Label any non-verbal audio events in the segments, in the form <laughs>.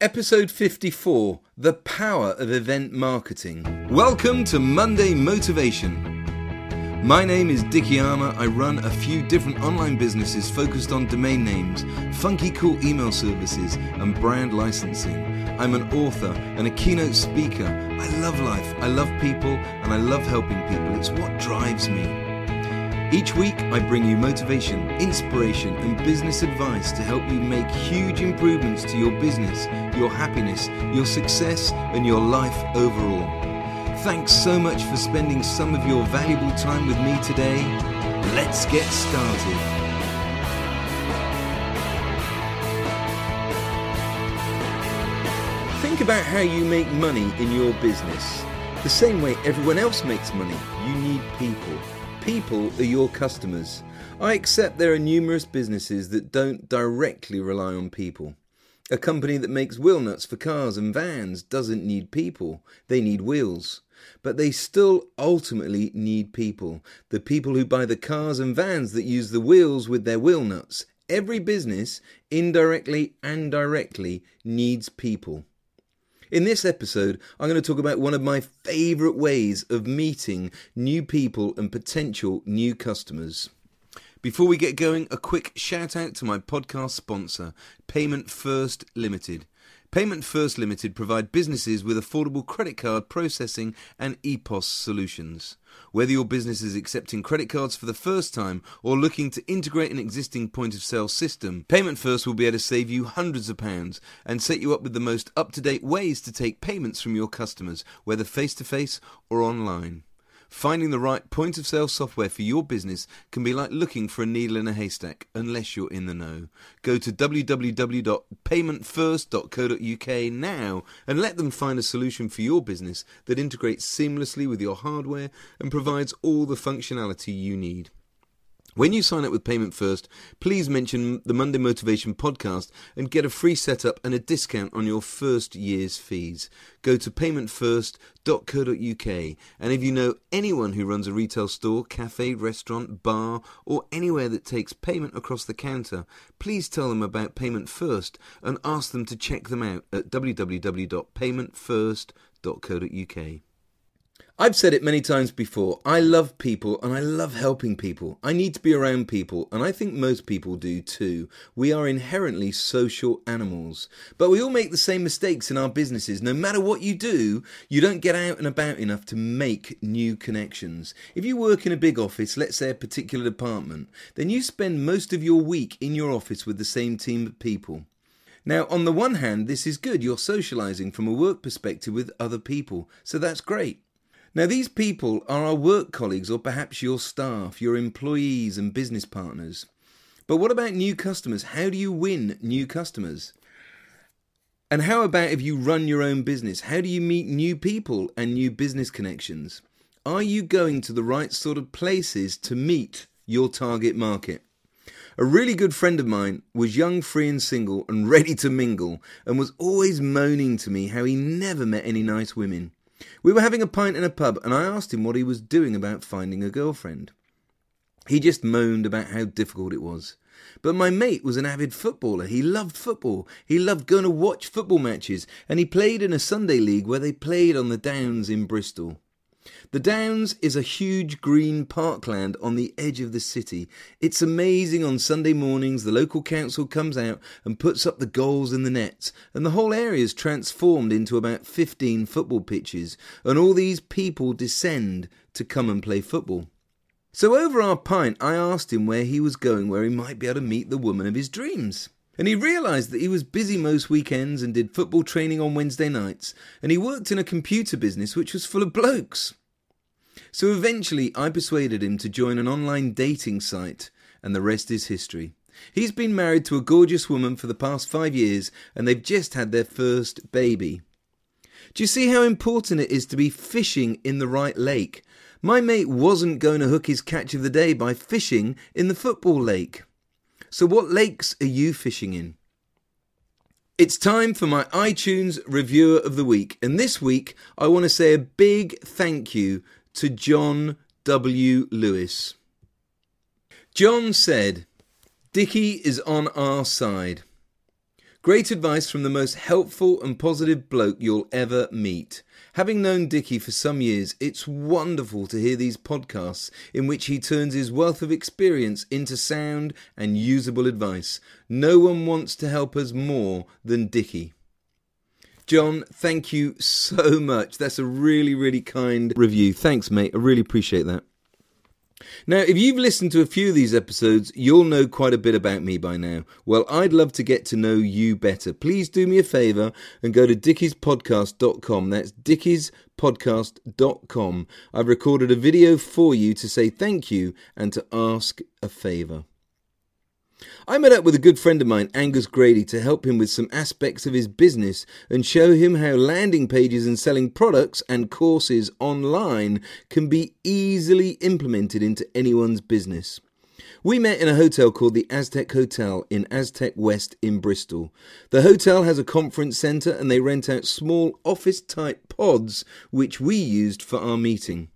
Episode 54 The Power of Event Marketing. Welcome to Monday Motivation. My name is Dickie Armour. I run a few different online businesses focused on domain names, funky cool email services, and brand licensing. I'm an author and a keynote speaker. I love life, I love people, and I love helping people. It's what drives me. Each week, I bring you motivation, inspiration, and business advice to help you make huge improvements to your business, your happiness, your success, and your life overall. Thanks so much for spending some of your valuable time with me today. Let's get started. Think about how you make money in your business. The same way everyone else makes money, you need people. People are your customers. I accept there are numerous businesses that don't directly rely on people. A company that makes wheel nuts for cars and vans doesn't need people, they need wheels. But they still ultimately need people. The people who buy the cars and vans that use the wheels with their wheel nuts. Every business, indirectly and directly, needs people. In this episode, I'm going to talk about one of my favourite ways of meeting new people and potential new customers. Before we get going, a quick shout out to my podcast sponsor, Payment First Limited. Payment First Limited provide businesses with affordable credit card processing and EPOS solutions. Whether your business is accepting credit cards for the first time or looking to integrate an existing point of sale system, Payment First will be able to save you hundreds of pounds and set you up with the most up to date ways to take payments from your customers, whether face to face or online. Finding the right point of sale software for your business can be like looking for a needle in a haystack unless you're in the know. Go to www.paymentfirst.co.uk now and let them find a solution for your business that integrates seamlessly with your hardware and provides all the functionality you need. When you sign up with Payment First, please mention the Monday Motivation podcast and get a free setup and a discount on your first year's fees. Go to paymentfirst.co.uk and if you know anyone who runs a retail store, cafe, restaurant, bar, or anywhere that takes payment across the counter, please tell them about Payment First and ask them to check them out at www.paymentfirst.co.uk. I've said it many times before. I love people and I love helping people. I need to be around people, and I think most people do too. We are inherently social animals. But we all make the same mistakes in our businesses. No matter what you do, you don't get out and about enough to make new connections. If you work in a big office, let's say a particular department, then you spend most of your week in your office with the same team of people. Now, on the one hand, this is good. You're socializing from a work perspective with other people, so that's great. Now, these people are our work colleagues or perhaps your staff, your employees and business partners. But what about new customers? How do you win new customers? And how about if you run your own business? How do you meet new people and new business connections? Are you going to the right sort of places to meet your target market? A really good friend of mine was young, free, and single and <laughs> ready to mingle and was always moaning to me how he never met any nice women. We were having a pint in a pub, and I asked him what he was doing about finding a girlfriend. He just moaned about how difficult it was. But my mate was an avid footballer. He loved football. He loved going to watch football matches, and he played in a Sunday league where they played on the Downs in Bristol. The Downs is a huge green parkland on the edge of the city. It's amazing on Sunday mornings the local council comes out and puts up the goals and the nets, and the whole area is transformed into about 15 football pitches, and all these people descend to come and play football. So over our pint, I asked him where he was going, where he might be able to meet the woman of his dreams. And he realised that he was busy most weekends and did football training on Wednesday nights, and he worked in a computer business which was full of blokes. So eventually, I persuaded him to join an online dating site, and the rest is history. He's been married to a gorgeous woman for the past five years, and they've just had their first baby. Do you see how important it is to be fishing in the right lake? My mate wasn't going to hook his catch of the day by fishing in the football lake. So, what lakes are you fishing in? It's time for my iTunes Reviewer of the Week, and this week I want to say a big thank you to John W. Lewis. John said, Dickie is on our side. Great advice from the most helpful and positive bloke you'll ever meet. Having known Dickie for some years, it's wonderful to hear these podcasts in which he turns his wealth of experience into sound and usable advice. No one wants to help us more than Dickie. John, thank you so much. That's a really, really kind review. Thanks, mate. I really appreciate that. Now, if you've listened to a few of these episodes, you'll know quite a bit about me by now. Well, I'd love to get to know you better. Please do me a favour and go to dickiespodcast.com. That's dickiespodcast.com. I've recorded a video for you to say thank you and to ask a favour. I met up with a good friend of mine, Angus Grady, to help him with some aspects of his business and show him how landing pages and selling products and courses online can be easily implemented into anyone's business. We met in a hotel called the Aztec Hotel in Aztec West in Bristol. The hotel has a conference centre and they rent out small office type pods which we used for our meeting.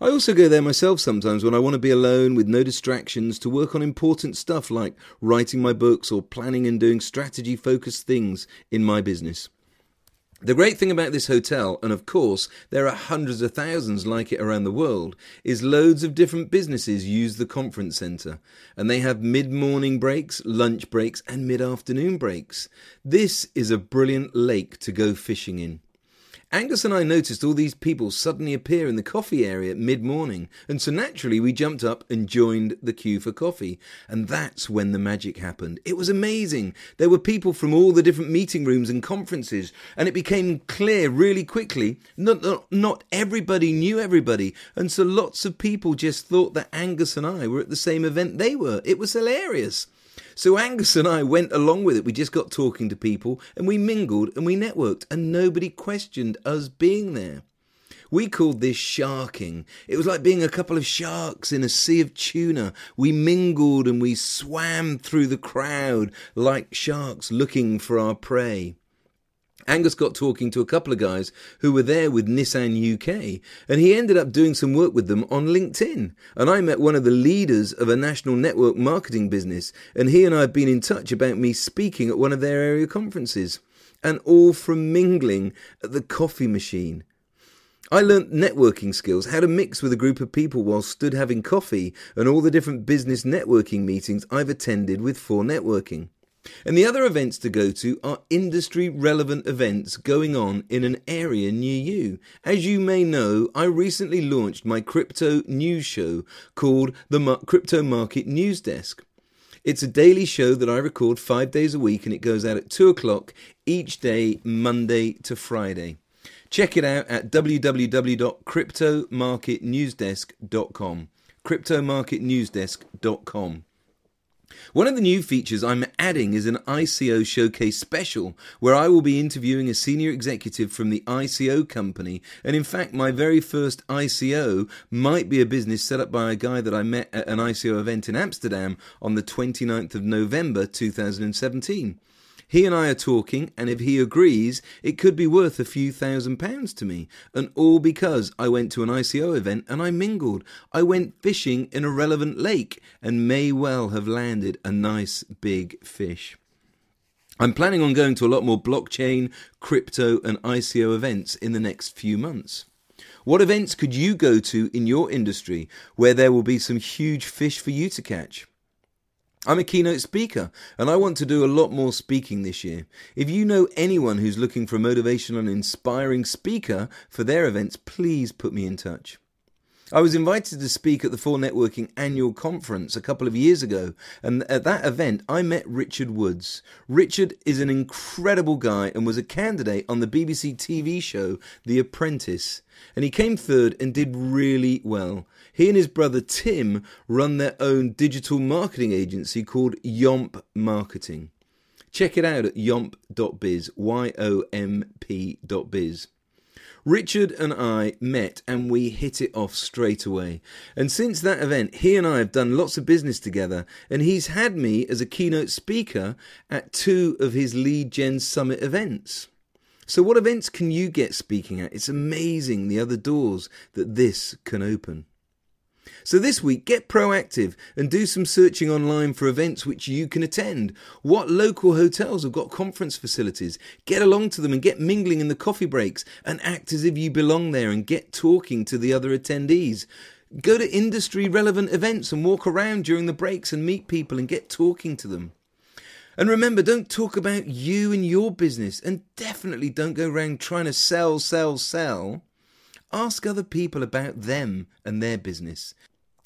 I also go there myself sometimes when I want to be alone with no distractions to work on important stuff like writing my books or planning and doing strategy focused things in my business. The great thing about this hotel, and of course there are hundreds of thousands like it around the world, is loads of different businesses use the conference centre. And they have mid morning breaks, lunch breaks, and mid afternoon breaks. This is a brilliant lake to go fishing in. Angus and I noticed all these people suddenly appear in the coffee area at mid morning, and so naturally we jumped up and joined the queue for coffee. And that's when the magic happened. It was amazing. There were people from all the different meeting rooms and conferences, and it became clear really quickly not, not, not everybody knew everybody, and so lots of people just thought that Angus and I were at the same event they were. It was hilarious. So Angus and I went along with it. We just got talking to people and we mingled and we networked and nobody questioned us being there. We called this sharking. It was like being a couple of sharks in a sea of tuna. We mingled and we swam through the crowd like sharks looking for our prey. Angus got talking to a couple of guys who were there with Nissan UK, and he ended up doing some work with them on LinkedIn. And I met one of the leaders of a national network marketing business, and he and I have been in touch about me speaking at one of their area conferences. And all from mingling at the coffee machine. I learnt networking skills, how to mix with a group of people while stood having coffee, and all the different business networking meetings I've attended with 4Networking. And the other events to go to are industry relevant events going on in an area near you. As you may know, I recently launched my crypto news show called the Crypto Market News Desk. It's a daily show that I record five days a week and it goes out at two o'clock each day, Monday to Friday. Check it out at www.cryptomarketnewsdesk.com. Cryptomarketnewsdesk.com. One of the new features I'm adding is an ICO Showcase special, where I will be interviewing a senior executive from the ICO company. And in fact, my very first ICO might be a business set up by a guy that I met at an ICO event in Amsterdam on the 29th of November 2017. He and I are talking, and if he agrees, it could be worth a few thousand pounds to me. And all because I went to an ICO event and I mingled. I went fishing in a relevant lake and may well have landed a nice big fish. I'm planning on going to a lot more blockchain, crypto, and ICO events in the next few months. What events could you go to in your industry where there will be some huge fish for you to catch? I'm a keynote speaker and I want to do a lot more speaking this year. If you know anyone who's looking for a motivational and inspiring speaker for their events, please put me in touch. I was invited to speak at the 4Networking annual conference a couple of years ago, and at that event I met Richard Woods. Richard is an incredible guy and was a candidate on the BBC TV show The Apprentice, and he came third and did really well. He and his brother Tim run their own digital marketing agency called Yomp Marketing. Check it out at yomp.biz, Y O M P.biz. Richard and I met and we hit it off straight away. And since that event, he and I have done lots of business together, and he's had me as a keynote speaker at two of his Lead Gen Summit events. So, what events can you get speaking at? It's amazing the other doors that this can open. So this week, get proactive and do some searching online for events which you can attend. What local hotels have got conference facilities? Get along to them and get mingling in the coffee breaks and act as if you belong there and get talking to the other attendees. Go to industry relevant events and walk around during the breaks and meet people and get talking to them. And remember, don't talk about you and your business, and definitely don't go around trying to sell, sell, sell. Ask other people about them and their business.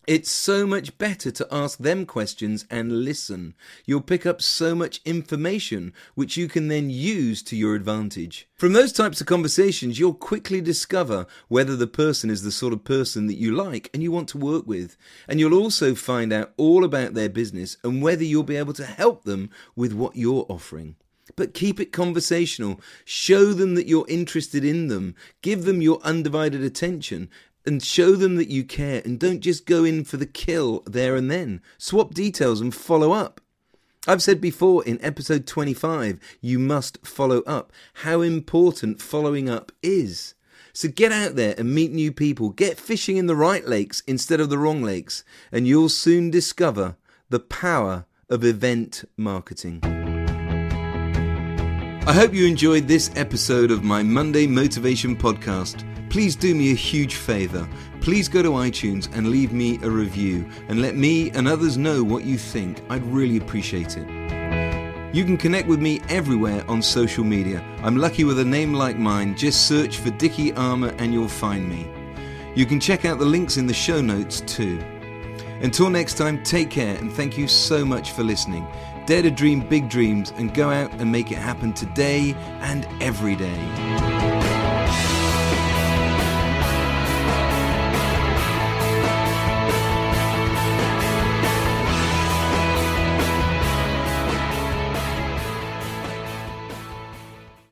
It's so much better to ask them questions and listen. You'll pick up so much information which you can then use to your advantage. From those types of conversations, you'll quickly discover whether the person is the sort of person that you like and you want to work with. And you'll also find out all about their business and whether you'll be able to help them with what you're offering. But keep it conversational. Show them that you're interested in them. Give them your undivided attention and show them that you care and don't just go in for the kill there and then. Swap details and follow up. I've said before in episode 25, you must follow up. How important following up is. So get out there and meet new people. Get fishing in the right lakes instead of the wrong lakes, and you'll soon discover the power of event marketing. I hope you enjoyed this episode of my Monday Motivation Podcast please do me a huge favour. Please go to iTunes and leave me a review and let me and others know what you think. I'd really appreciate it. You can connect with me everywhere on social media. I'm lucky with a name like mine. Just search for Dickie Armour and you'll find me. You can check out the links in the show notes too. Until next time, take care and thank you so much for listening. Dare to dream big dreams and go out and make it happen today and every day.